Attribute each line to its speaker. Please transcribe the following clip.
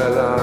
Speaker 1: la la.